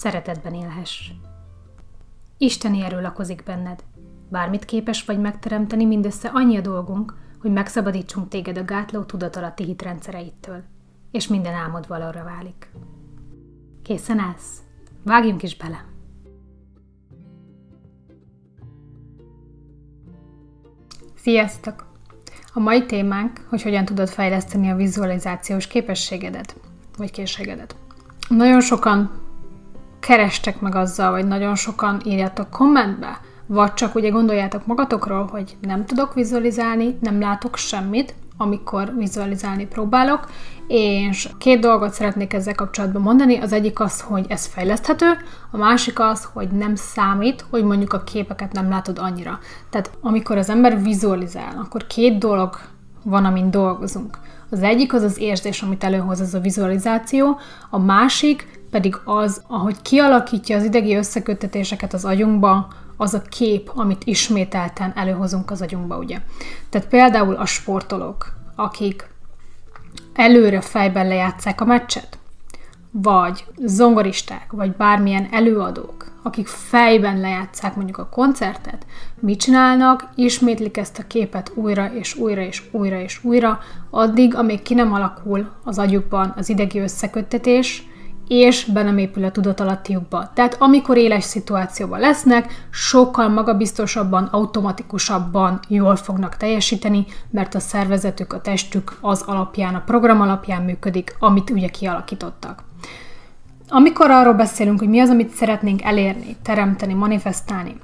szeretetben élhess. Isteni erő lakozik benned. Bármit képes vagy megteremteni, mindössze annyi a dolgunk, hogy megszabadítsunk téged a gátló tudatalatti hitrendszereittől, és minden álmod valóra válik. Készen állsz? Vágjunk is bele! Sziasztok! A mai témánk, hogy hogyan tudod fejleszteni a vizualizációs képességedet, vagy készségedet. Nagyon sokan kerestek meg azzal, vagy nagyon sokan írjátok kommentbe, vagy csak ugye gondoljátok magatokról, hogy nem tudok vizualizálni, nem látok semmit, amikor vizualizálni próbálok, és két dolgot szeretnék ezzel kapcsolatban mondani. Az egyik az, hogy ez fejleszthető, a másik az, hogy nem számít, hogy mondjuk a képeket nem látod annyira. Tehát amikor az ember vizualizál, akkor két dolog van, amin dolgozunk. Az egyik az az érzés, amit előhoz ez a vizualizáció, a másik pedig az, ahogy kialakítja az idegi összeköttetéseket az agyunkba, az a kép, amit ismételten előhozunk az agyunkba, ugye. Tehát például a sportolók, akik előre fejben lejátszák a meccset, vagy zongoristák, vagy bármilyen előadók, akik fejben lejátszák mondjuk a koncertet, mit csinálnak? Ismétlik ezt a képet újra és újra és újra és újra, addig, amíg ki nem alakul az agyukban az idegi összeköttetés, és be nem épül a tudatalattiukba. Tehát amikor éles szituációban lesznek, sokkal magabiztosabban, automatikusabban jól fognak teljesíteni, mert a szervezetük, a testük az alapján, a program alapján működik, amit ugye kialakítottak. Amikor arról beszélünk, hogy mi az, amit szeretnénk elérni, teremteni, manifestálni,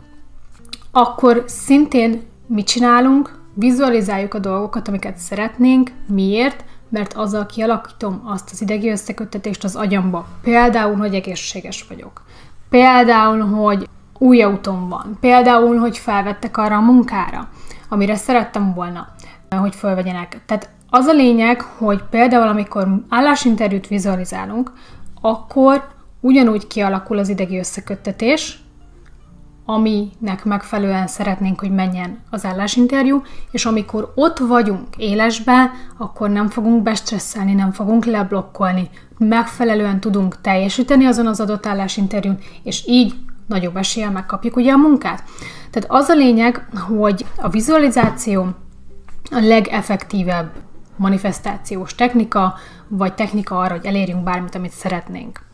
akkor szintén mit csinálunk? Vizualizáljuk a dolgokat, amiket szeretnénk, miért, mert azzal kialakítom azt az idegi összeköttetést az agyamba. Például, hogy egészséges vagyok. Például, hogy új autóm van. Például, hogy felvettek arra a munkára, amire szerettem volna, hogy fölvegyenek. Tehát az a lényeg, hogy például, amikor állásinterjút vizualizálunk, akkor ugyanúgy kialakul az idegi összeköttetés, aminek megfelelően szeretnénk, hogy menjen az állásinterjú, és amikor ott vagyunk élesben, akkor nem fogunk bestresszelni, nem fogunk leblokkolni, megfelelően tudunk teljesíteni azon az adott állásinterjún, és így nagyobb eséllyel megkapjuk ugye a munkát. Tehát az a lényeg, hogy a vizualizáció a legeffektívebb manifestációs technika, vagy technika arra, hogy elérjünk bármit, amit szeretnénk.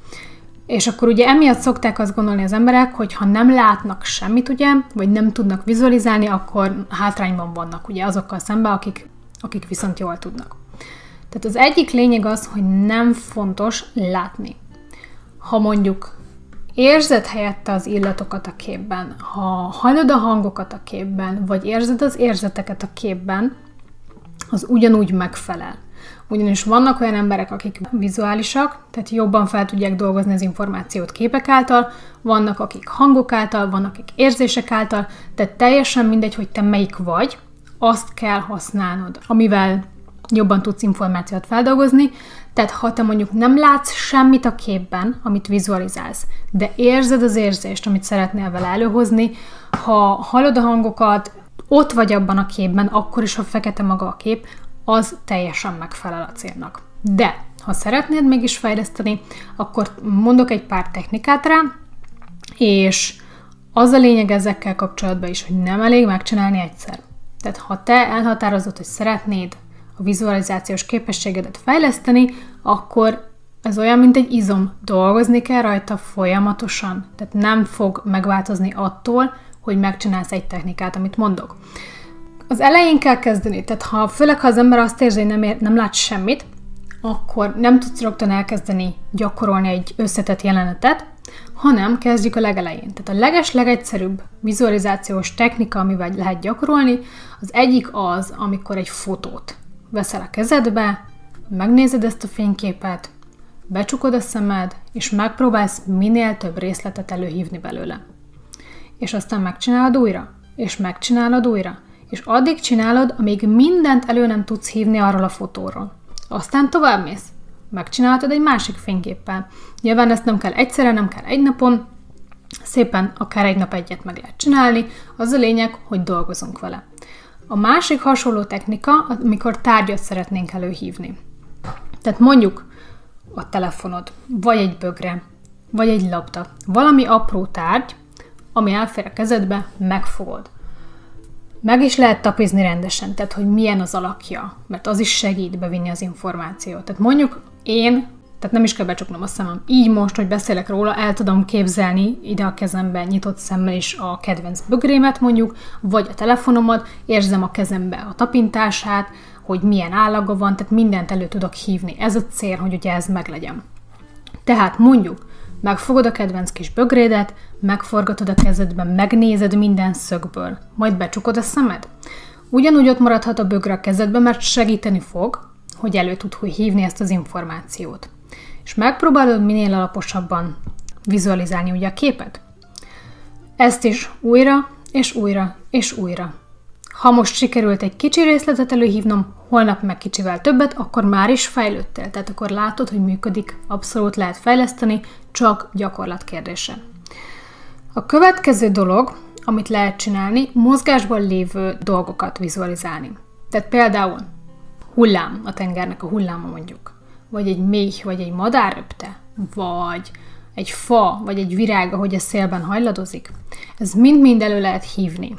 És akkor ugye emiatt szokták azt gondolni az emberek, hogy ha nem látnak semmit, ugye, vagy nem tudnak vizualizálni, akkor hátrányban vannak ugye azokkal szemben, akik, akik viszont jól tudnak. Tehát az egyik lényeg az, hogy nem fontos látni. Ha mondjuk érzed helyette az illatokat a képben, ha hallod a hangokat a képben, vagy érzed az érzeteket a képben, az ugyanúgy megfelel. Ugyanis vannak olyan emberek, akik vizuálisak, tehát jobban fel tudják dolgozni az információt képek által, vannak akik hangok által, vannak akik érzések által, tehát teljesen mindegy, hogy te melyik vagy, azt kell használnod, amivel jobban tudsz információt feldolgozni, tehát ha te mondjuk nem látsz semmit a képben, amit vizualizálsz, de érzed az érzést, amit szeretnél vele előhozni, ha hallod a hangokat, ott vagy abban a képben, akkor is, ha fekete maga a kép, az teljesen megfelel a célnak. De ha szeretnéd mégis fejleszteni, akkor mondok egy pár technikát rá, és az a lényeg ezekkel kapcsolatban is, hogy nem elég megcsinálni egyszer. Tehát ha te elhatározod, hogy szeretnéd a vizualizációs képességedet fejleszteni, akkor Ez olyan, mint egy izom. Dolgozni kell rajta folyamatosan. Tehát nem fog megváltozni attól, hogy megcsinálsz egy technikát, amit mondok. Az elején kell kezdeni, tehát ha főleg ha az ember azt érzi, hogy nem, ér, nem lát semmit, akkor nem tudsz rögtön elkezdeni gyakorolni egy összetett jelenetet, hanem kezdjük a legelején. Tehát a leges legegyszerűbb vizualizációs technika, amivel lehet gyakorolni, az egyik az, amikor egy fotót veszel a kezedbe, megnézed ezt a fényképet, becsukod a szemed, és megpróbálsz minél több részletet előhívni belőle. És aztán megcsinálod újra, és megcsinálod újra, és addig csinálod, amíg mindent elő nem tudsz hívni arról a fotóról. Aztán tovább mész. Megcsinálhatod egy másik fényképpel. Nyilván ezt nem kell egyszerre, nem kell egy napon, szépen akár egy nap egyet meg lehet csinálni, az a lényeg, hogy dolgozunk vele. A másik hasonló technika, amikor tárgyat szeretnénk előhívni. Tehát mondjuk a telefonod, vagy egy bögre, vagy egy labda, valami apró tárgy, ami elfér a kezedbe, megfogod. Meg is lehet tapizni rendesen, tehát hogy milyen az alakja, mert az is segít bevinni az információt. Tehát mondjuk én, tehát nem is kell becsuknom a szemem, így most, hogy beszélek róla, el tudom képzelni ide a kezembe nyitott szemmel is a kedvenc bögrémet mondjuk, vagy a telefonomat, érzem a kezembe a tapintását, hogy milyen állaga van, tehát mindent elő tudok hívni. Ez a cél, hogy ugye ez meglegyen. Tehát mondjuk, megfogod a kedvenc kis bögrédet, megforgatod a kezedben, megnézed minden szögből, majd becsukod a szemed. Ugyanúgy ott maradhat a bögre a kezedben, mert segíteni fog, hogy elő tud hívni ezt az információt. És megpróbálod minél alaposabban vizualizálni ugye a képet. Ezt is újra, és újra, és újra. Ha most sikerült egy kicsi részletet előhívnom, holnap meg kicsivel többet, akkor már is fejlődtél. Tehát akkor látod, hogy működik, abszolút lehet fejleszteni, csak gyakorlat kérdése. A következő dolog, amit lehet csinálni, mozgásban lévő dolgokat vizualizálni. Tehát például hullám, a tengernek a hulláma mondjuk, vagy egy méh, vagy egy madárröpte, vagy egy fa, vagy egy virág, ahogy a szélben hajladozik. Ez mind-mind elő lehet hívni,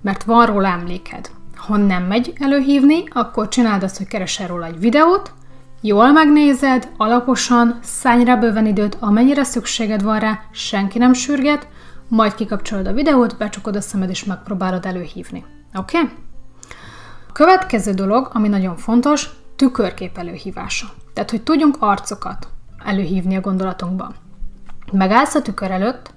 mert van róla emléked. Ha nem megy előhívni, akkor csináld azt, hogy keresel róla egy videót, jól megnézed, alaposan, szállj rá bőven időt, amennyire szükséged van rá, senki nem sürget, majd kikapcsolod a videót, becsukod a szemed és megpróbálod előhívni. Oké? Okay? A következő dolog, ami nagyon fontos, tükörkép előhívása. Tehát, hogy tudjunk arcokat előhívni a gondolatunkban. Megállsz a tükör előtt,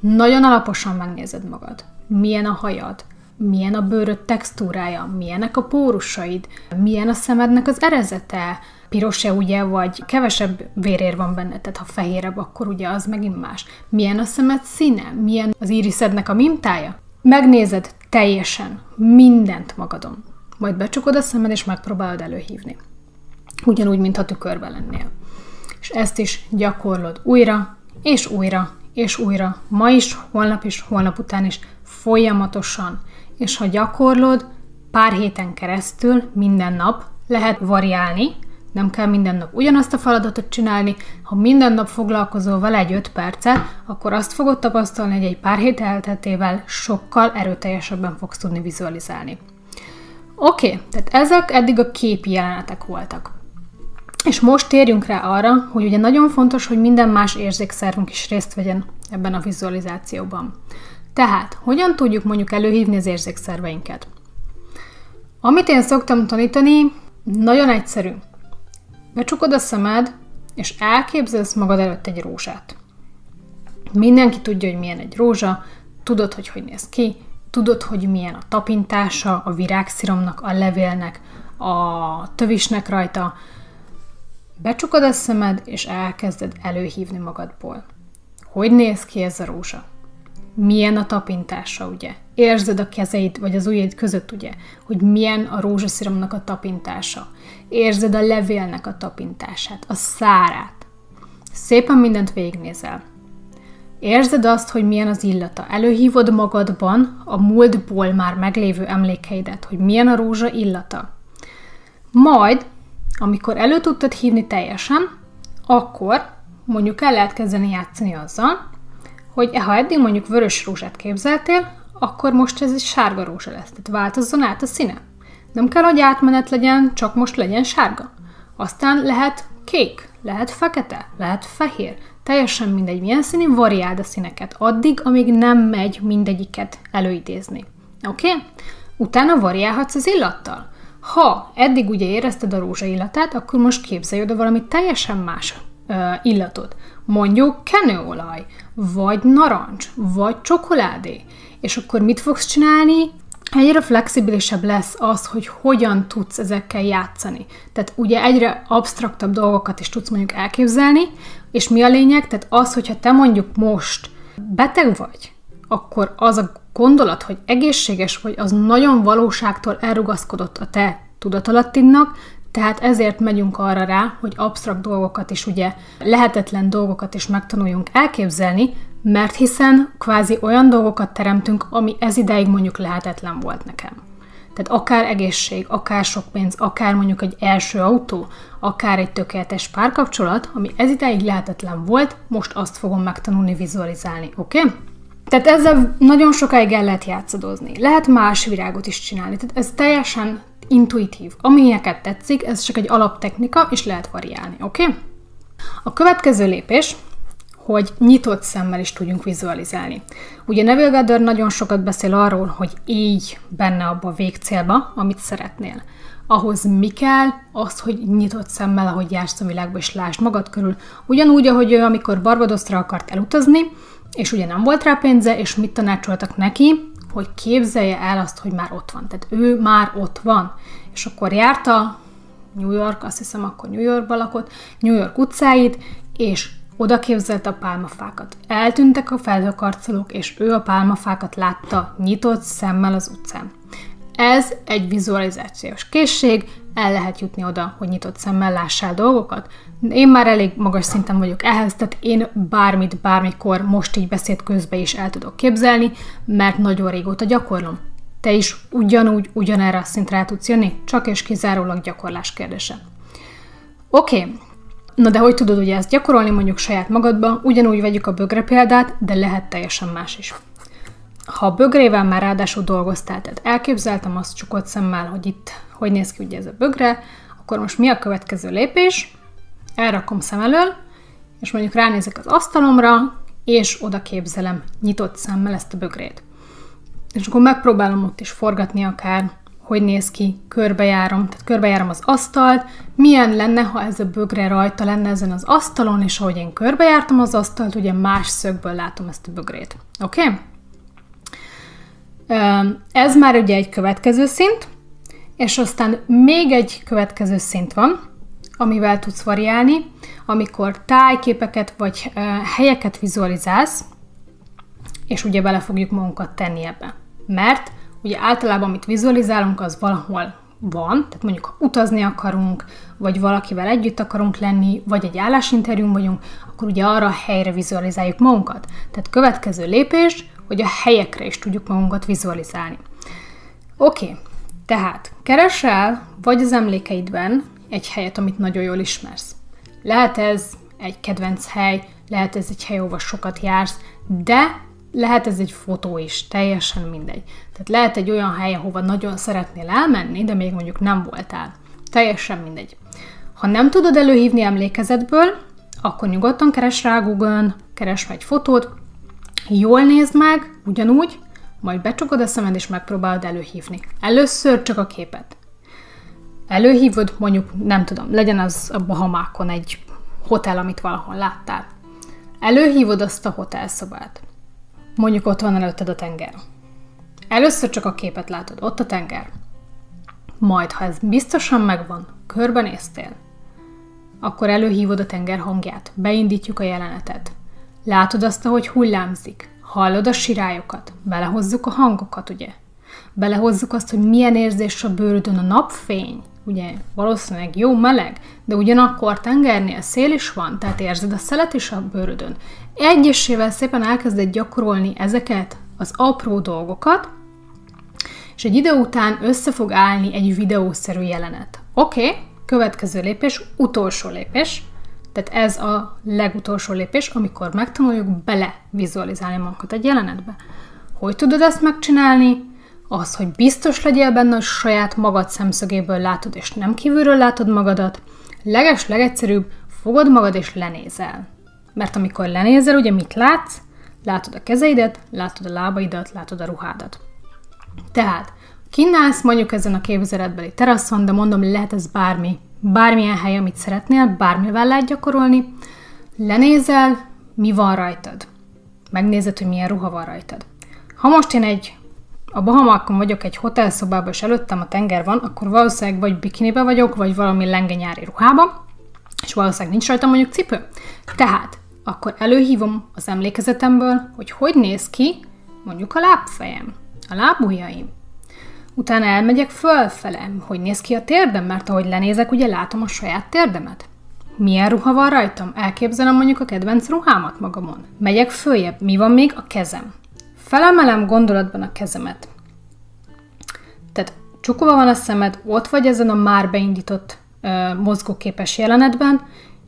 nagyon alaposan megnézed magad. Milyen a hajad, milyen a bőröd textúrája, milyenek a pórusaid, milyen a szemednek az erezete, piros-e ugye, vagy kevesebb vérér van benne, tehát ha fehérebb, akkor ugye az megint más. Milyen a szemed színe, milyen az iriszednek a mintája. Megnézed teljesen mindent magadon. Majd becsukod a szemed, és megpróbálod előhívni. Ugyanúgy, mintha tükörbe lennél. És ezt is gyakorlod újra, és újra, és újra. Ma is, holnap is, holnap után is, folyamatosan. És ha gyakorlod, pár héten keresztül, minden nap lehet variálni, nem kell minden nap ugyanazt a feladatot csinálni, ha minden nap foglalkozol vele egy 5 percet, akkor azt fogod tapasztalni, hogy egy pár hét elteltével sokkal erőteljesebben fogsz tudni vizualizálni. Oké, okay, tehát ezek eddig a képi jelenetek voltak. És most térjünk rá arra, hogy ugye nagyon fontos, hogy minden más érzékszervünk is részt vegyen ebben a vizualizációban. Tehát, hogyan tudjuk mondjuk előhívni az érzékszerveinket? Amit én szoktam tanítani, nagyon egyszerű. Becsukod a szemed, és elképzelsz magad előtt egy rózsát. Mindenki tudja, hogy milyen egy rózsa, tudod, hogy hogy néz ki, tudod, hogy milyen a tapintása, a virágsziromnak, a levélnek, a tövisnek rajta. Becsukod a szemed, és elkezded előhívni magadból. Hogy néz ki ez a rózsa? Milyen a tapintása, ugye? Érzed a kezeid, vagy az ujjaid között, ugye, hogy milyen a rózsasziromnak a tapintása. Érzed a levélnek a tapintását, a szárát. Szépen mindent végignézel. Érzed azt, hogy milyen az illata. Előhívod magadban a múltból már meglévő emlékeidet, hogy milyen a rózsa illata. Majd, amikor elő tudtad hívni teljesen, akkor mondjuk el lehet kezdeni játszani azzal, hogy ha eddig mondjuk vörös rózsát képzeltél, akkor most ez egy sárga rózsa lesz. Tehát változzon át a színe. Nem kell, hogy átmenet legyen, csak most legyen sárga. Aztán lehet kék, lehet fekete, lehet fehér, teljesen mindegy, milyen színű, variáld a színeket addig, amíg nem megy mindegyiket előidézni. Oké? Okay? Utána variálhatsz az illattal. Ha eddig ugye érezted a rózsa illatát, akkor most képzelj oda valami teljesen más uh, illatot. Mondjuk kenőolaj, vagy narancs, vagy csokoládé. És akkor mit fogsz csinálni? egyre flexibilisebb lesz az, hogy hogyan tudsz ezekkel játszani. Tehát ugye egyre absztraktabb dolgokat is tudsz mondjuk elképzelni, és mi a lényeg? Tehát az, hogyha te mondjuk most beteg vagy, akkor az a gondolat, hogy egészséges vagy, az nagyon valóságtól elrugaszkodott a te tudatalattinnak, tehát ezért megyünk arra rá, hogy absztrakt dolgokat is ugye lehetetlen dolgokat is megtanuljunk elképzelni, mert hiszen kvázi olyan dolgokat teremtünk, ami ez ideig mondjuk lehetetlen volt nekem. Tehát akár egészség, akár sok pénz, akár mondjuk egy első autó, akár egy tökéletes párkapcsolat, ami ez ideig lehetetlen volt, most azt fogom megtanulni vizualizálni, oké? Okay? Tehát ezzel nagyon sokáig el lehet játszadozni. Lehet más virágot is csinálni. Tehát ez teljesen intuitív. Ami neked tetszik, ez csak egy alaptechnika, és lehet variálni, oké? Okay? A következő lépés, hogy nyitott szemmel is tudjunk vizualizálni. Ugye Neville Goddard nagyon sokat beszél arról, hogy így benne abba a végcélba, amit szeretnél. Ahhoz mi kell? Az, hogy nyitott szemmel, ahogy jársz a világba, és lásd magad körül. Ugyanúgy, ahogy ő, amikor Barbadosra akart elutazni, és ugye nem volt rá pénze, és mit tanácsoltak neki, hogy képzelje el azt, hogy már ott van. Tehát ő már ott van. És akkor járta New York, azt hiszem akkor New Yorkban lakott, New York utcáit, és oda képzelte a pálmafákat. Eltűntek a felhőkarcolók, és ő a pálmafákat látta nyitott szemmel az utcán. Ez egy vizualizációs készség, el lehet jutni oda, hogy nyitott szemmel lássál dolgokat. Én már elég magas szinten vagyok ehhez, tehát én bármit, bármikor, most így beszéd közben is el tudok képzelni, mert nagyon régóta gyakorlom. Te is ugyanúgy, ugyanerre a szintre el tudsz jönni, csak és kizárólag gyakorlás kérdése. Oké, okay. Na de hogy tudod ugye ezt gyakorolni mondjuk saját magadba, ugyanúgy vegyük a bögre példát, de lehet teljesen más is. Ha a bögrével már ráadásul dolgoztál, tehát elképzeltem azt csukott szemmel, hogy itt hogy néz ki ugye ez a bögre, akkor most mi a következő lépés? Elrakom szem elől, és mondjuk ránézek az asztalomra, és oda képzelem nyitott szemmel ezt a bögrét. És akkor megpróbálom ott is forgatni akár hogy néz ki, körbejárom, tehát körbejárom az asztalt, milyen lenne, ha ez a bögre rajta lenne ezen az asztalon, és ahogy én körbejártam az asztalt, ugye más szögből látom ezt a bögrét. Oké? Okay? Ez már ugye egy következő szint, és aztán még egy következő szint van, amivel tudsz variálni, amikor tájképeket vagy helyeket vizualizálsz, és ugye bele fogjuk magunkat tenni ebbe. Mert Ugye általában, amit vizualizálunk, az valahol van, tehát mondjuk ha utazni akarunk, vagy valakivel együtt akarunk lenni, vagy egy állásinterjún vagyunk, akkor ugye arra a helyre vizualizáljuk magunkat. Tehát következő lépés, hogy a helyekre is tudjuk magunkat vizualizálni. Oké, okay. Tehát keresel vagy az emlékeidben egy helyet, amit nagyon jól ismersz. Lehet ez egy kedvenc hely, lehet ez egy hely, ahova sokat jársz, de lehet ez egy fotó is, teljesen mindegy. Tehát lehet egy olyan hely, ahova nagyon szeretnél elmenni, de még mondjuk nem voltál. Teljesen mindegy. Ha nem tudod előhívni emlékezetből, akkor nyugodtan keres rá Google-on, keres egy fotót, jól nézd meg, ugyanúgy, majd becsukod a szemed és megpróbálod előhívni. Először csak a képet. Előhívod, mondjuk, nem tudom, legyen az a Bahamákon egy hotel, amit valahol láttál. Előhívod azt a hotelszobát. Mondjuk ott van előtted a tenger. Először csak a képet látod, ott a tenger. Majd, ha ez biztosan megvan, körbenéztél, akkor előhívod a tenger hangját, beindítjuk a jelenetet. Látod azt, ahogy hullámzik, hallod a sirályokat, belehozzuk a hangokat, ugye? Belehozzuk azt, hogy milyen érzés a bőrödön a napfény, ugye valószínűleg jó meleg, de ugyanakkor tengernél szél is van, tehát érzed a szelet is a bőrödön. Egyesével szépen elkezded gyakorolni ezeket az apró dolgokat, és egy idő után össze fog állni egy videószerű jelenet. Oké, okay, következő lépés, utolsó lépés, tehát ez a legutolsó lépés, amikor megtanuljuk bele vizualizálni magunkat egy jelenetbe. Hogy tudod ezt megcsinálni? Az, hogy biztos legyél benne, hogy saját magad szemszögéből látod, és nem kívülről látod magadat. Leges, legegyszerűbb, fogod magad és lenézel. Mert amikor lenézel, ugye mit látsz? Látod a kezeidet, látod a lábaidat, látod a ruhádat. Tehát, kinnálsz mondjuk ezen a képzeletbeli teraszon, de mondom, lehet ez bármi, bármilyen hely, amit szeretnél, bármivel lehet gyakorolni, lenézel, mi van rajtad. Megnézed, hogy milyen ruha van rajtad. Ha most én egy a Bahamákon vagyok egy hotelszobában, és előttem a tenger van, akkor valószínűleg vagy bikinibe vagyok, vagy valami lengenyári ruhába, és valószínűleg nincs rajtam mondjuk cipő. Tehát akkor előhívom az emlékezetemből, hogy hogy néz ki mondjuk a lábfejem, a lábujjaim. Utána elmegyek fölfele, hogy néz ki a térdem, mert ahogy lenézek, ugye látom a saját térdemet. Milyen ruha van rajtam? Elképzelem mondjuk a kedvenc ruhámat magamon. Megyek följebb, mi van még? A kezem. Felemelem gondolatban a kezemet. Tehát csukva van a szemed, ott vagy ezen a már beindított ö, mozgóképes jelenetben,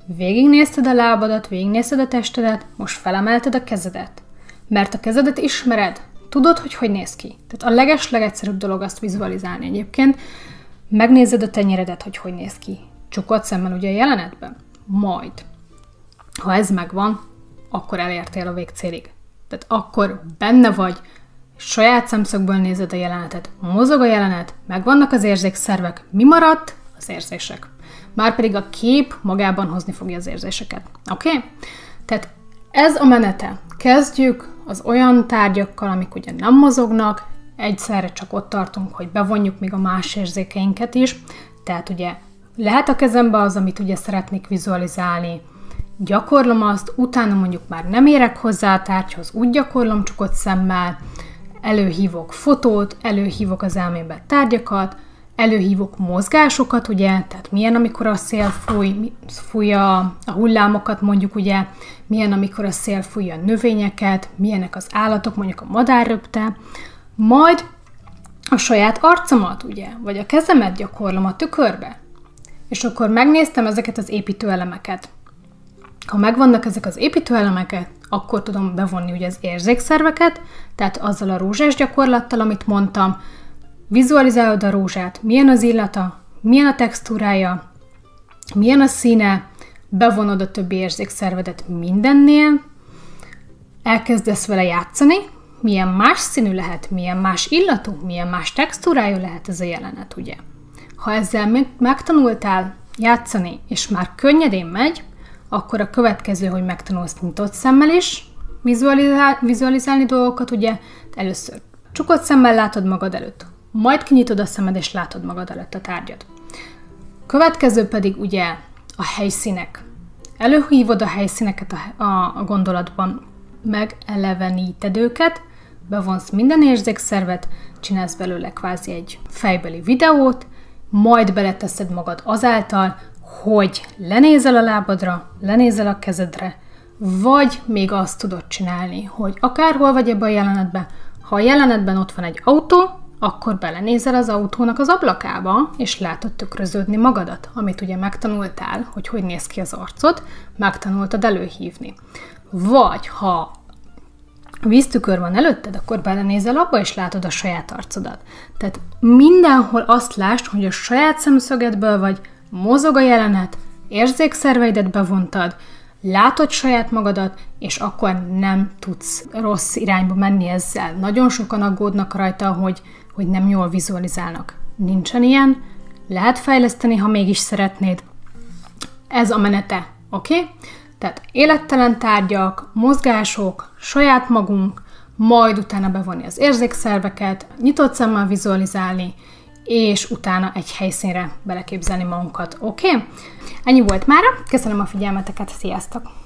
végignézted a lábadat, végignézted a testedet, most felemelted a kezedet. Mert a kezedet ismered, tudod, hogy hogy néz ki. Tehát a leges-legegyszerűbb dolog azt vizualizálni egyébként, megnézed a tenyeredet, hogy hogy néz ki. Csukott szemmel ugye a jelenetben. Majd, ha ez megvan, akkor elértél a végcélig. Tehát akkor benne vagy, saját szemszögből nézed a jelenetet, mozog a jelenet, megvannak az érzékszervek, mi maradt? Az érzések. Márpedig a kép magában hozni fogja az érzéseket. Oké? Okay? Tehát ez a menete. Kezdjük az olyan tárgyakkal, amik ugye nem mozognak, egyszerre csak ott tartunk, hogy bevonjuk még a más érzékeinket is. Tehát ugye lehet a kezembe az, amit ugye szeretnék vizualizálni, gyakorlom azt, utána mondjuk már nem érek hozzá a tárgyhoz, úgy gyakorlom csukott szemmel, előhívok fotót, előhívok az elmébe tárgyakat, előhívok mozgásokat, ugye, tehát milyen, amikor a szél fúj, fújja a hullámokat, mondjuk ugye, milyen, amikor a szél fújja a növényeket, milyenek az állatok, mondjuk a madár röpte, majd a saját arcomat, ugye, vagy a kezemet gyakorlom a tükörbe. És akkor megnéztem ezeket az építőelemeket. Ha megvannak ezek az építőelemeket, akkor tudom bevonni ugye az érzékszerveket, tehát azzal a rózsás gyakorlattal, amit mondtam, vizualizálod a rózsát, milyen az illata, milyen a textúrája, milyen a színe, bevonod a többi érzékszervedet mindennél, elkezdesz vele játszani, milyen más színű lehet, milyen más illatú, milyen más textúrájú lehet ez a jelenet, ugye. Ha ezzel megtanultál játszani, és már könnyedén megy, akkor a következő, hogy megtanulsz nyitott szemmel is vizualizál, vizualizálni dolgokat, ugye? Először csukott szemmel látod magad előtt, majd kinyitod a szemed és látod magad előtt a tárgyat. Következő pedig ugye a helyszínek. Előhívod a helyszíneket a, a, gondolatban, megeleveníted őket, bevonsz minden érzékszervet, csinálsz belőle kvázi egy fejbeli videót, majd beleteszed magad azáltal, hogy lenézel a lábadra, lenézel a kezedre, vagy még azt tudod csinálni, hogy akárhol vagy ebben a jelenetben, ha a jelenetben ott van egy autó, akkor belenézel az autónak az ablakába, és látod tükröződni magadat, amit ugye megtanultál, hogy hogy néz ki az arcod, megtanultad előhívni. Vagy ha víztükör van előtted, akkor belenézel abba, és látod a saját arcodat. Tehát mindenhol azt lásd, hogy a saját szemszögedből vagy mozog a jelenet, érzékszerveidet bevontad, látod saját magadat, és akkor nem tudsz rossz irányba menni ezzel. Nagyon sokan aggódnak rajta, hogy, hogy nem jól vizualizálnak. Nincsen ilyen, lehet fejleszteni, ha mégis szeretnéd. Ez a menete, oké? Okay? Tehát élettelen tárgyak, mozgások, saját magunk, majd utána bevonni az érzékszerveket, nyitott szemmel vizualizálni, és utána egy helyszínre beleképzelni magunkat. Oké? Okay? Ennyi volt már. Köszönöm a figyelmeteket, sziasztok!